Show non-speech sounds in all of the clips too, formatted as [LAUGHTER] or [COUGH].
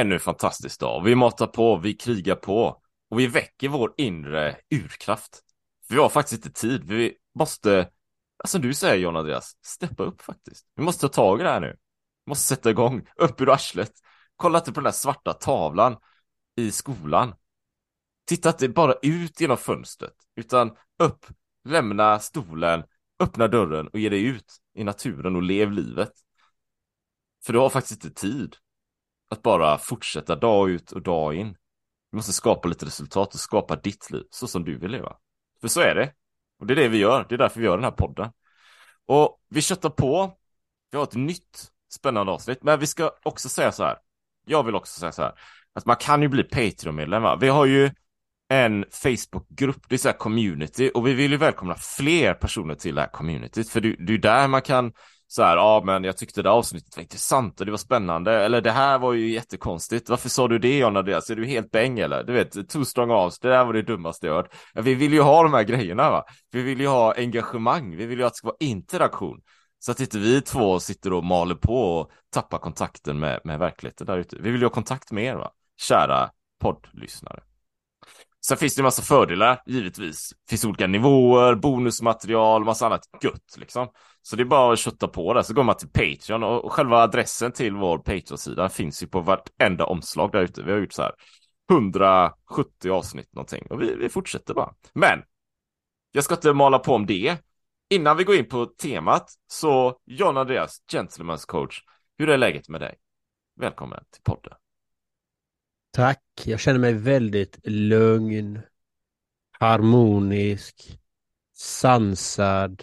ännu en fantastisk dag. Vi matar på, vi krigar på och vi väcker vår inre urkraft. Vi har faktiskt inte tid. Vi måste, alltså du säger John Andreas, steppa upp faktiskt. Vi måste ta tag i det här nu. Vi måste sätta igång, upp ur arslet. Kolla inte på den där svarta tavlan i skolan. Titta inte bara ut genom fönstret, utan upp, lämna stolen, öppna dörren och ge dig ut i naturen och lev livet. För du har faktiskt inte tid att bara fortsätta dag ut och dag in. Du måste skapa lite resultat och skapa ditt liv så som du vill leva. För så är det. Och det är det vi gör. Det är därför vi gör den här podden. Och vi köttar på. Vi har ett nytt spännande avsnitt. Men vi ska också säga så här. Jag vill också säga så här. Att man kan ju bli Patreon-medlem va? Vi har ju en Facebookgrupp, det är så här community och vi vill ju välkomna fler personer till det här communityt för det, det är där man kan så här, ja men jag tyckte det avsnittet var intressant och det var spännande, eller det här var ju jättekonstigt, varför sa du det John Andreas, är du helt bäng eller? Du vet, two strong arms, det där var det dummaste jag hört. Ja, vi vill ju ha de här grejerna va, vi vill ju ha engagemang, vi vill ju att det ska vara interaktion. Så att inte vi två sitter och maler på och tappar kontakten med, med verkligheten där ute. Vi vill ju ha kontakt med er va, kära poddlyssnare. Sen finns det en massa fördelar, givetvis. Det finns olika nivåer, bonusmaterial, massa annat gött liksom. Så det är bara att kötta på där, så går man till Patreon och själva adressen till vår Patreon-sida finns ju på vartenda omslag där ute. Vi har gjort så här 170 avsnitt någonting och vi, vi fortsätter bara. Men jag ska inte mala på om det. Innan vi går in på temat så John Andreas, Gentleman's coach, hur är läget med dig? Välkommen till podden. Tack, jag känner mig väldigt lugn, harmonisk, sansad.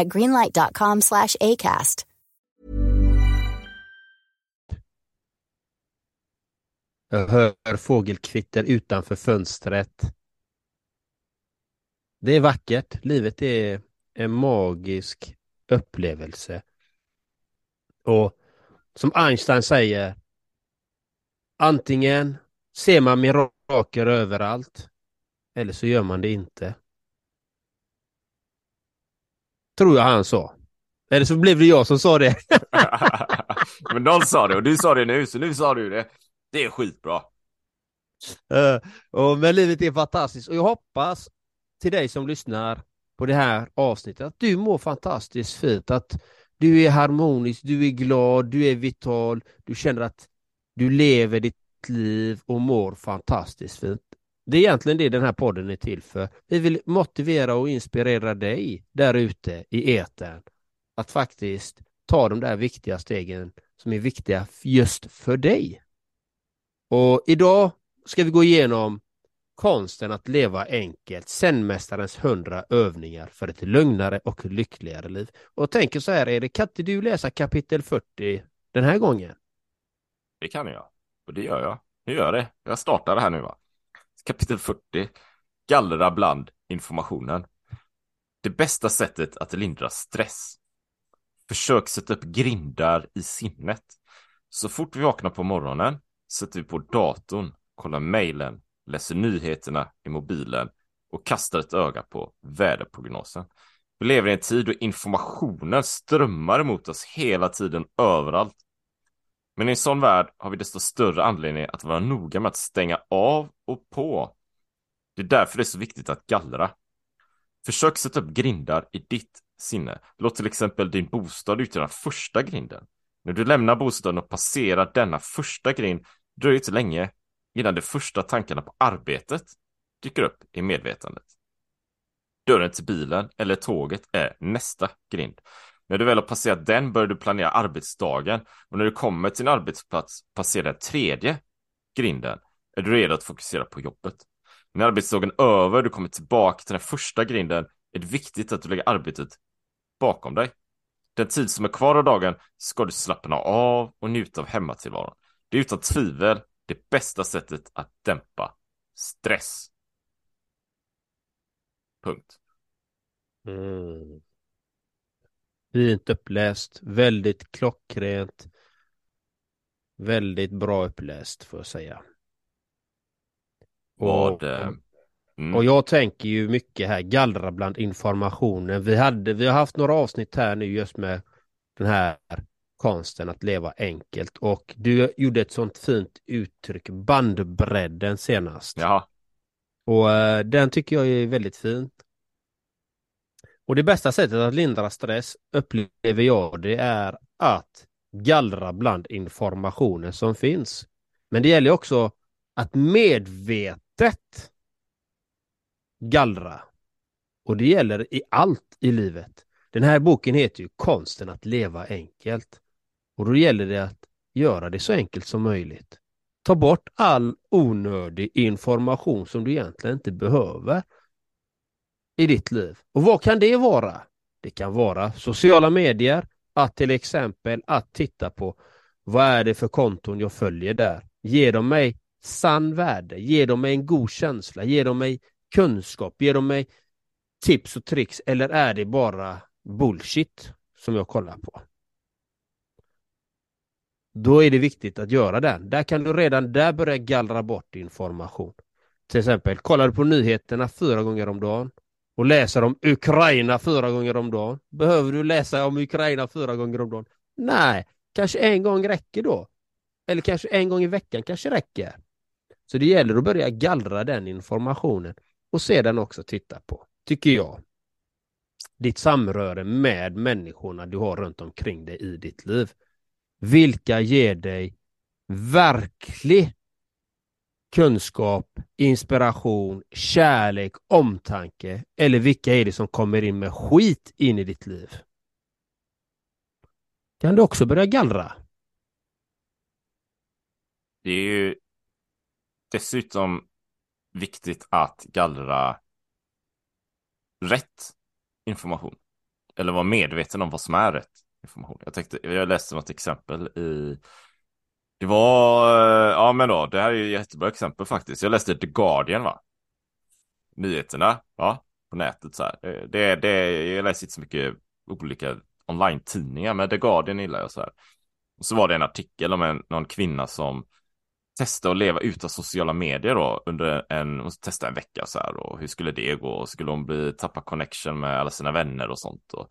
at greenlight.com slash ACAST. Jag hör fågelkvitter utanför fönstret. Det är vackert. Livet är en magisk upplevelse. Och som Einstein säger, antingen ser man mirakel överallt eller så gör man det inte. Tror jag han sa. Eller så blev det jag som sa det. [LAUGHS] [LAUGHS] Men någon sa det och du sa det nu, så nu sa du det. Det är skitbra. Eh, och, men livet är fantastiskt och jag hoppas till dig som lyssnar på det här avsnittet att du mår fantastiskt fint, att du är harmonisk, du är glad, du är vital, du känner att du lever ditt liv och mår fantastiskt fint. Det är egentligen det den här podden är till för. Vi vill motivera och inspirera dig där ute i etern att faktiskt ta de där viktiga stegen som är viktiga just för dig. Och idag ska vi gå igenom konsten att leva enkelt, senmästarens hundra övningar för ett lugnare och lyckligare liv. Och tänker så här, Erik, kan inte du läsa kapitel 40 den här gången? Det kan jag. Och det gör jag. Nu gör jag det. Jag startar det här nu va. Kapitel 40. Gallra bland informationen. Det bästa sättet att lindra stress. Försök sätta upp grindar i sinnet. Så fort vi vaknar på morgonen sätter vi på datorn, kollar mejlen, läser nyheterna i mobilen och kastar ett öga på väderprognosen. Vi lever i en tid då informationen strömmar emot oss hela tiden överallt. Men i en sån värld har vi desto större anledning att vara noga med att stänga av och på. Det är därför det är så viktigt att gallra. Försök sätta upp grindar i ditt sinne. Låt till exempel din bostad utgöra den första grinden. När du lämnar bostaden och passerar denna första grind dröjer inte länge innan de första tankarna på arbetet dyker upp i medvetandet. Dörren till bilen eller tåget är nästa grind. När du väl har passerat den börjar du planera arbetsdagen och när du kommer till din arbetsplats passerar den tredje grinden är du redo att fokusera på jobbet. När arbetsdagen är över du kommer tillbaka till den första grinden är det viktigt att du lägger arbetet bakom dig. Den tid som är kvar av dagen ska du slappna av och njuta av hemmatillvaron. Det är utan tvivel det bästa sättet att dämpa stress. Punkt. Mm. Fint uppläst, väldigt klockrent. Väldigt bra uppläst får jag säga. Vad, Och, eh, mm. och jag tänker ju mycket här, gallra bland informationen. Vi, hade, vi har haft några avsnitt här nu just med den här konsten att leva enkelt och du gjorde ett sånt fint uttryck, bandbredden senast. Jaha, Och eh, den tycker jag är väldigt fin. Och det bästa sättet att lindra stress upplever jag det är att gallra bland informationen som finns. Men det gäller också att medvetet gallra. Och det gäller i allt i livet. Den här boken heter ju Konsten att leva enkelt. Och då gäller det att göra det så enkelt som möjligt. Ta bort all onödig information som du egentligen inte behöver i ditt liv. Och vad kan det vara? Det kan vara sociala medier, att till exempel att titta på vad är det för konton jag följer där? Ger de mig sann värde? Ger de mig en god känsla? Ger de mig kunskap? Ger de mig tips och tricks? Eller är det bara bullshit som jag kollar på? Då är det viktigt att göra den. Där kan du redan där börja gallra bort information. Till exempel, kollar du på nyheterna fyra gånger om dagen och läser om Ukraina fyra gånger om dagen. Behöver du läsa om Ukraina fyra gånger om dagen? Nej, kanske en gång räcker då. Eller kanske en gång i veckan kanske räcker. Så det gäller att börja gallra den informationen och sedan också titta på, tycker jag, ditt samröre med människorna du har runt omkring dig i ditt liv. Vilka ger dig verklig kunskap, inspiration, kärlek, omtanke eller vilka är det som kommer in med skit in i ditt liv? Kan du också börja gallra? det är ju dessutom viktigt att gallra rätt information. Eller vara medveten om vad som är rätt information. Jag tänkte, jag läste något exempel i det var, eh, ja men då, det här är ju ett jättebra exempel faktiskt. Jag läste The Guardian va? Nyheterna, ja, på nätet så här. Eh, det, det, jag läser inte så mycket olika online-tidningar, men The Guardian gillar jag så här. Och så var det en artikel om en, någon kvinna som testade att leva utan sociala medier då under en, hon testade en vecka så här och hur skulle det gå? Skulle hon bli, tappa connection med alla sina vänner och sånt? Och,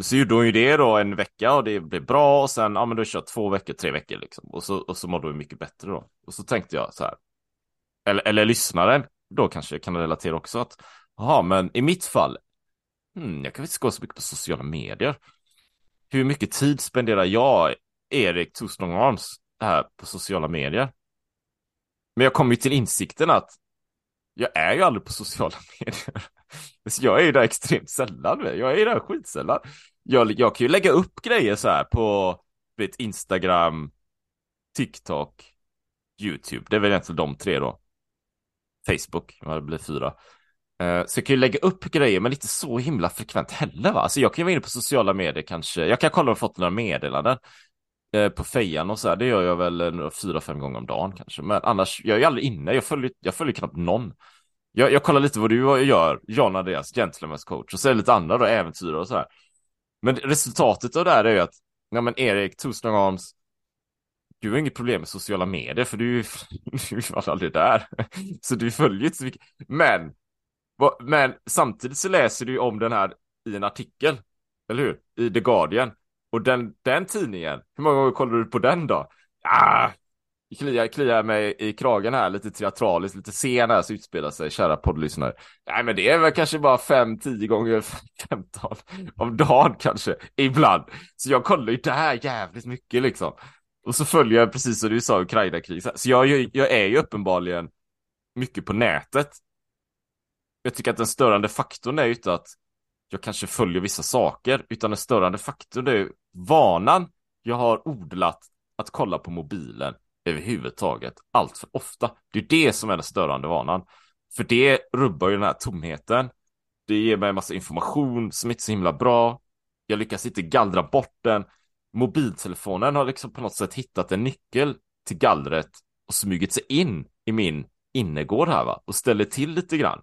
så gjorde hon ju det då en vecka och det blev bra och sen, ja men då kör två veckor, tre veckor liksom. Och så, och så mådde hon mycket bättre då. Och så tänkte jag så här, eller, eller lyssnaren då kanske kan relatera också att, jaha men i mitt fall, hmm, jag kan inte gå så mycket på sociala medier. Hur mycket tid spenderar jag, Erik Torstång Arms, här på sociala medier? Men jag kom ju till insikten att jag är ju aldrig på sociala [LAUGHS] medier. Jag är ju där extremt sällan. Jag är ju där skitsällan. Jag, jag kan ju lägga upp grejer så här på vet, Instagram, TikTok, YouTube. Det är väl egentligen de tre då. Facebook, det blir fyra. Eh, så jag kan ju lägga upp grejer, men inte så himla frekvent heller va? Alltså jag kan ju vara inne på sociala medier kanske. Jag kan kolla om jag fått några meddelanden eh, på fejan och så här. Det gör jag väl eh, fyra, fem gånger om dagen kanske. Men annars, jag är ju aldrig inne. Jag följer, jag följer knappt någon. Jag, jag kollar lite vad du gör, John Andreas, Gentlemen's coach, och så är det lite andra då, äventyr och så här. Men resultatet av det här är ju att, ja men Erik, Tusen Arms, du har inget problem med sociala medier för du, [LAUGHS] du ju aldrig där. Så du följer inte så mycket. Men, men samtidigt så läser du om den här i en artikel, eller hur? I The Guardian. Och den, den tidningen, hur många gånger kollar du på den då? Ah, kliar, kliar mig i kragen här, lite teatraliskt, lite sen här så utspelar sig, kära poddlyssnare. Nej men det är väl kanske bara fem, tio gånger [LAUGHS] 15 om dagen kanske, ibland. Så jag kollar ju där jävligt mycket liksom. Och så följer jag precis som du sa Ukraina-kriget. Så jag, jag, jag är ju uppenbarligen mycket på nätet. Jag tycker att den störande faktorn är ju inte att jag kanske följer vissa saker, utan den störande faktorn är ju vanan jag har odlat att kolla på mobilen överhuvudtaget allt för ofta. Det är det som är den störande vanan. För det rubbar ju den här tomheten. Det ger mig en massa information som inte är så himla bra. Jag lyckas inte gallra bort den. Mobiltelefonen har liksom på något sätt hittat en nyckel till gallret och smugit sig in i min innergård här va och ställer till lite grann.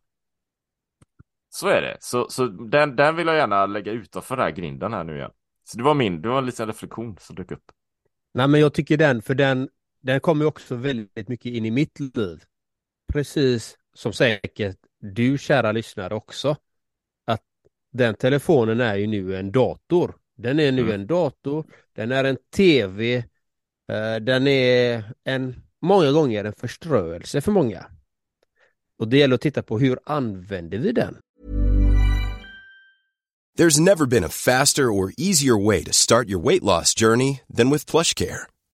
Så är det. Så, så den, den vill jag gärna lägga utanför den här grinden här nu igen. Så det var min, det var en liten reflektion som dök upp. Nej men jag tycker den, för den, den kommer också väldigt mycket in i mitt liv. Precis som säkert du kära lyssnare också. Att den telefonen är ju nu en dator. Den är nu mm. en dator, den är en tv, eh, den är en, många gånger en förströelse för många. Och det gäller att titta på hur använder vi den? There's never been a faster or easier way to start your weight loss journey than with PlushCare.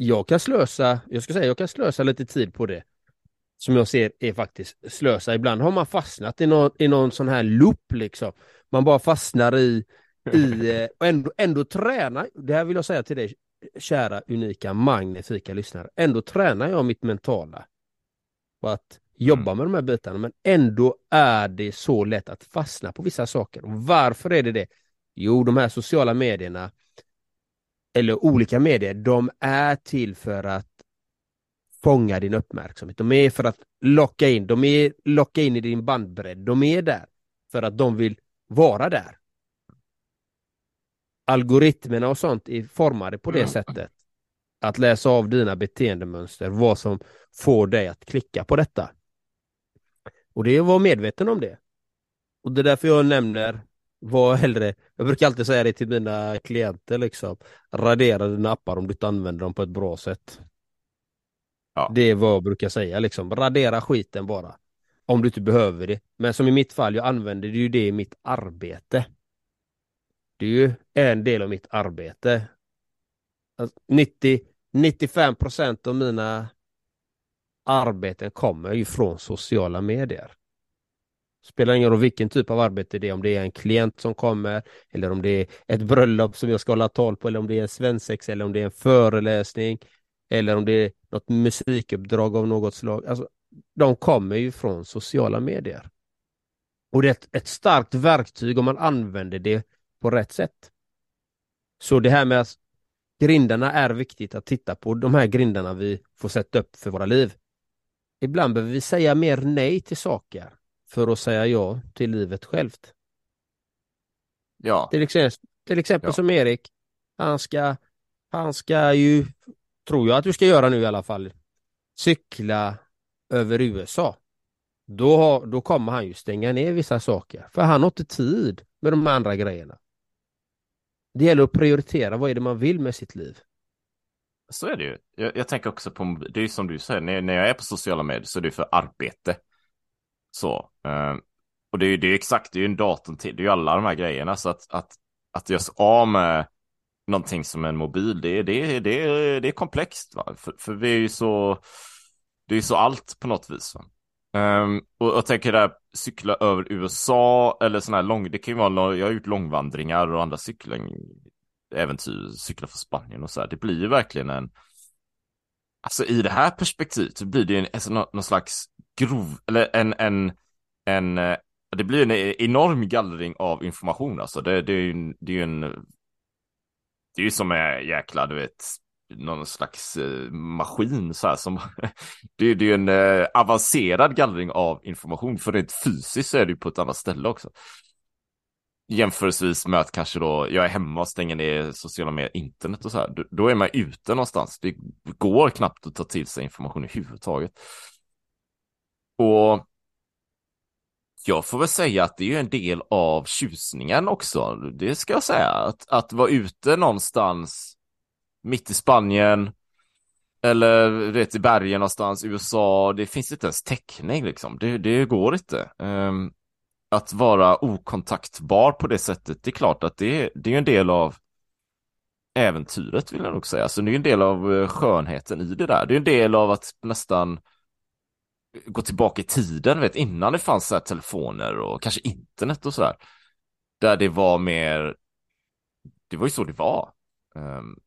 Jag kan slösa, jag ska säga, jag kan slösa lite tid på det. Som jag ser är faktiskt slösa. Ibland har man fastnat i någon, i någon sån här loop liksom. Man bara fastnar i, i [LAUGHS] eh, och ändå, ändå tränar, det här vill jag säga till dig kära, unika, magnifika lyssnare. Ändå tränar jag mitt mentala på att jobba mm. med de här bitarna, men ändå är det så lätt att fastna på vissa saker. Och varför är det det? Jo, de här sociala medierna eller olika medier, de är till för att fånga din uppmärksamhet. De är för att locka in, de är locka in i din bandbredd. De är där för att de vill vara där. Algoritmerna och sånt är formade på det mm. sättet. Att läsa av dina beteendemönster, vad som får dig att klicka på detta. Och det är att vara medveten om det. Och det är därför jag nämner var hellre, jag brukar alltid säga det till mina klienter liksom, radera dina appar om du inte använder dem på ett bra sätt. Ja. Det är vad jag brukar säga liksom, radera skiten bara. Om du inte behöver det. Men som i mitt fall, jag använder ju det i mitt arbete. Det är ju en del av mitt arbete. 90, 95 procent av mina arbeten kommer ju från sociala medier. Spelar ingen roll vilken typ av arbete det är, om det är en klient som kommer, eller om det är ett bröllop som jag ska hålla tal på, eller om det är en svensex, eller om det är en föreläsning, eller om det är något musikuppdrag av något slag. Alltså, de kommer ju från sociala medier. Och det är ett, ett starkt verktyg om man använder det på rätt sätt. Så det här med att grindarna är viktigt att titta på, de här grindarna vi får sätta upp för våra liv. Ibland behöver vi säga mer nej till saker för att säga ja till livet självt. Ja. Till exempel, till exempel ja. som Erik, han ska, han ska ju, tror jag att du ska göra nu i alla fall, cykla över USA. Då, har, då kommer han ju stänga ner vissa saker, för han har inte tid med de andra grejerna. Det gäller att prioritera, vad är det man vill med sitt liv? så är det ju. Jag, jag tänker också på, det är som du säger, när, när jag är på sociala medier så är det för arbete. Så. Eh, och det är ju det är exakt, det är ju en datorn till, det är ju alla de här grejerna. Så att, att, att göra sig av med någonting som en mobil, det, det, det, det är komplext. Va? För, för vi är ju så, det är ju så allt på något vis. Va? Um, och jag tänker där, cykla över USA eller sådana här lång, det kan ju vara, jag har gjort långvandringar och andra cykling, äventyr, cykla för Spanien och så här. Det blir ju verkligen en, alltså i det här perspektivet så blir det en, alltså, någon, någon slags grov, eller en, en, en, eh, det blir en enorm gallring av information alltså. Det, det är ju det är ju en, det är ju som en jäkla, du vet, någon slags eh, maskin så här som [LAUGHS] det, det är ju en eh, avancerad gallring av information för rent fysiskt så är det ju på ett annat ställe också. Jämförelsevis med att kanske då jag är hemma och stänger ner sociala medier, internet och så här. Då, då är man ute någonstans. Det går knappt att ta till sig information i huvud taget. Och jag får väl säga att det är ju en del av tjusningen också. Det ska jag säga. Att, att vara ute någonstans mitt i Spanien eller vet, i bergen någonstans, USA. Det finns inte ens täckning liksom. Det, det går inte. Um, att vara okontaktbar på det sättet, det är klart att det, det är en del av äventyret vill jag nog säga. Så det är en del av eh, skönheten i det där. Det är en del av att nästan gå tillbaka i tiden, vet, innan det fanns så här telefoner och kanske internet och sådär. Där det var mer, det var ju så det var. Um,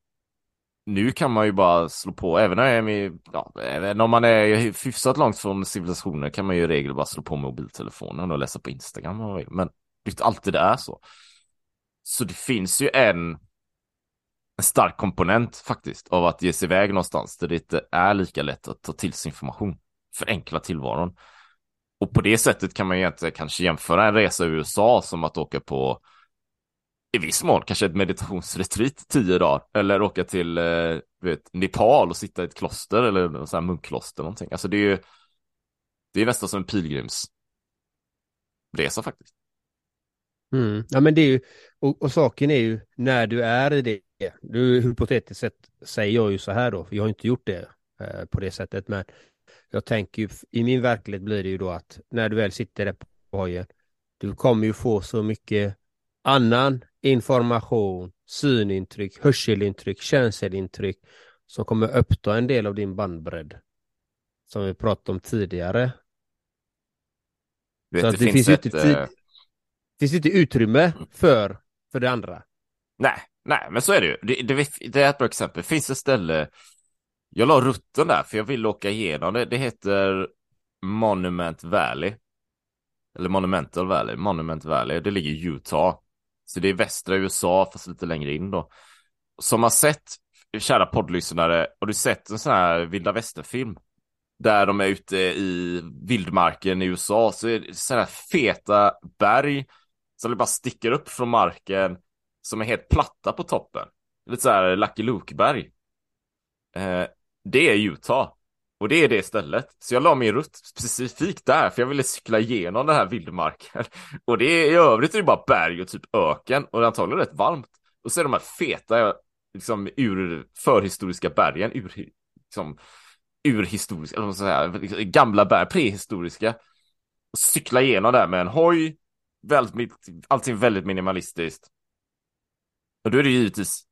nu kan man ju bara slå på, även, är, ja, även om man är hyfsat långt från civilisationen kan man ju i regel bara slå på mobiltelefonen och läsa på Instagram. Men det är inte alltid det är så. Så det finns ju en, en stark komponent faktiskt av att ge sig iväg någonstans där det inte är lika lätt att ta till sig information. Förenkla tillvaron. Och på det sättet kan man ju inte kanske jämföra en resa i USA som att åka på i viss mån kanske ett meditationsretreat tio dagar eller åka till eh, vet, Nepal och sitta i ett kloster eller så här munkkloster någonting. Alltså det är ju det är nästan som en pilgrimsresa faktiskt. Mm. Ja men det är ju, och, och, saken är ju när du är i det, du hypotetiskt sett säger jag ju så här då, för jag har inte gjort det eh, på det sättet, men jag tänker ju, i min verklighet blir det ju då att när du väl sitter där på hojen, du kommer ju få så mycket annan information, synintryck, hörselintryck, känselintryck som kommer uppta en del av din bandbredd. Som vi pratade om tidigare. Vet, så det, det, finns, ett, inte, äh... finns inte utrymme för, för det andra. Nej, nej, men så är det ju. Det, det, det är ett bra exempel. Finns ett ställe, jag la rutten där för jag vill åka igenom det. Det heter Monument Valley. Eller Monumental Valley, Monument Valley. Det ligger i Utah. Så det är västra USA, fast lite längre in då. Som har sett, kära poddlyssnare, har du sett en sån här vilda västerfilm? Där de är ute i vildmarken i USA, så är det sådana här feta berg som bara sticker upp från marken, som är helt platta på toppen. Lite så här Lucky Luke-berg. Eh, det är Utah. Och det är det stället. Så jag la min rutt specifikt där, för jag ville cykla igenom den här vildmarken. [LAUGHS] Och det är i övrigt är det bara berg och typ öken och det är antagligen rätt varmt. Och så är de här feta, liksom ur förhistoriska bergen, ur, liksom, urhistoriska, eller vad man ska säga, gamla berg, prehistoriska. Och cykla igenom där med en hoj, väldigt, allting väldigt minimalistiskt. Och då är det givetvis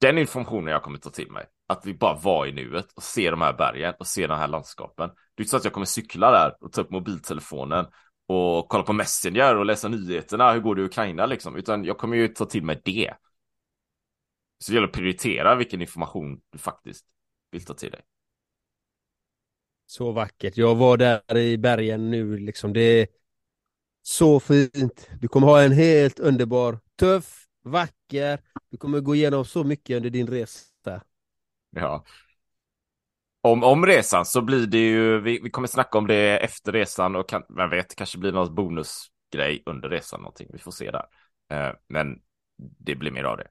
den informationen jag kommer ta till mig. Att vi bara var i nuet och se de här bergen och se de här landskapen. Det är inte så att jag kommer cykla där och ta upp mobiltelefonen och kolla på Messenger och läsa nyheterna. Hur går det i Ukraina liksom? Utan jag kommer ju ta till mig det. Så det gäller att prioritera vilken information du faktiskt vill ta till dig. Så vackert. Jag var där i bergen nu liksom. Det är så fint. Du kommer ha en helt underbar, tuff, vacker. Du kommer gå igenom så mycket under din resa. Ja. Om, om resan så blir det ju, vi, vi kommer snacka om det efter resan och kan, vem vet, kanske blir någon bonusgrej under resan någonting. Vi får se där. Eh, men det blir mer av det.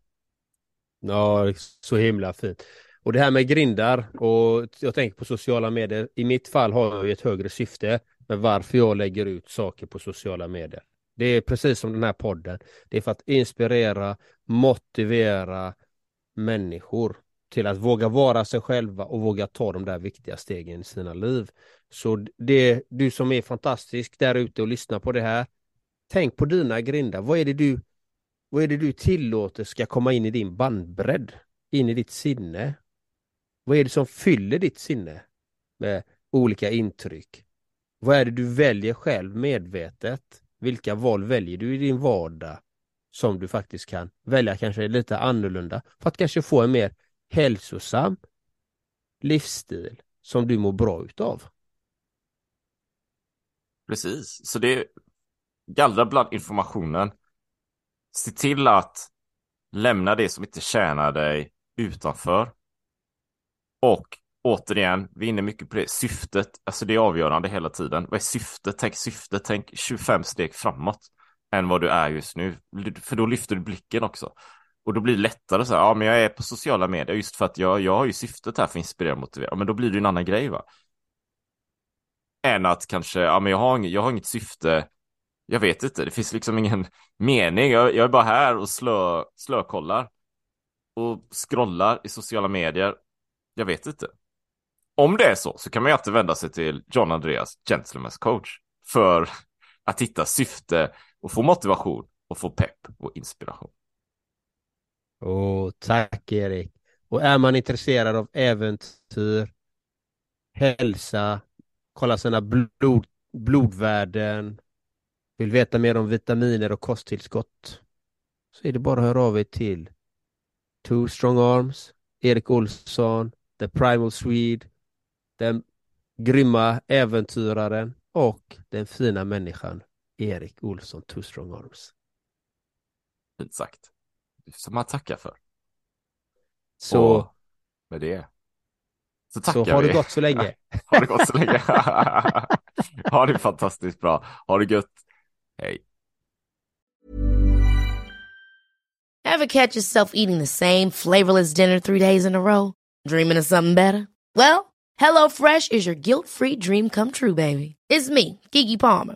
Ja, så himla fint. Och det här med grindar och jag tänker på sociala medier. I mitt fall har jag ett högre syfte med varför jag lägger ut saker på sociala medier. Det är precis som den här podden. Det är för att inspirera, motivera människor till att våga vara sig själva och våga ta de där viktiga stegen i sina liv. Så det, du som är fantastisk där ute och lyssnar på det här, tänk på dina grindar. Vad är det du, vad är det du tillåter ska komma in i din bandbredd? In i ditt sinne? Vad är det som fyller ditt sinne med olika intryck? Vad är det du väljer själv medvetet? Vilka val väljer du i din vardag som du faktiskt kan välja kanske lite annorlunda för att kanske få en mer hälsosam livsstil som du mår bra utav? Precis, så det är gallra bland informationen. Se till att lämna det som inte tjänar dig utanför. Och återigen, vi är inne mycket på det. Syftet, alltså det är avgörande hela tiden. Vad är syftet? Tänk syftet, tänk 25 steg framåt än vad du är just nu. För då lyfter du blicken också. Och då blir det lättare så här, ja men jag är på sociala medier just för att jag, jag har ju syftet här för att inspirera och motivera. Men då blir det ju en annan grej va. Än att kanske, ja men jag har, inget, jag har inget syfte, jag vet inte, det finns liksom ingen [LAUGHS] mening. Jag, jag är bara här och slö, slökollar. Och scrollar i sociala medier. Jag vet inte. Om det är så, så kan man ju alltid vända sig till John Andreas, Gentleman's coach, för [LAUGHS] att hitta syfte och få motivation och få pepp och inspiration. Åh, tack Erik. Och är man intresserad av äventyr, hälsa, kolla sina blod, blodvärden, vill veta mer om vitaminer och kosttillskott så är det bara att höra av er till Two Strong Arms, Erik Olsson, The Primal Swede, den grymma äventyraren och den fina människan Erik Olsson, Two Strong Arms. Fint sagt. Som man tackar för. Så och med det så tackar så har vi. det gått så länge. [LAUGHS] har det gått så länge. [LAUGHS] ha det fantastiskt bra. Ha det gött. Hej. Ever catch yourself eating the same flavorless dinner three days in a row? Dreaming of something better? Well, HelloFresh is your guilt-free dream come true, baby. It's me, Gigi Palmer.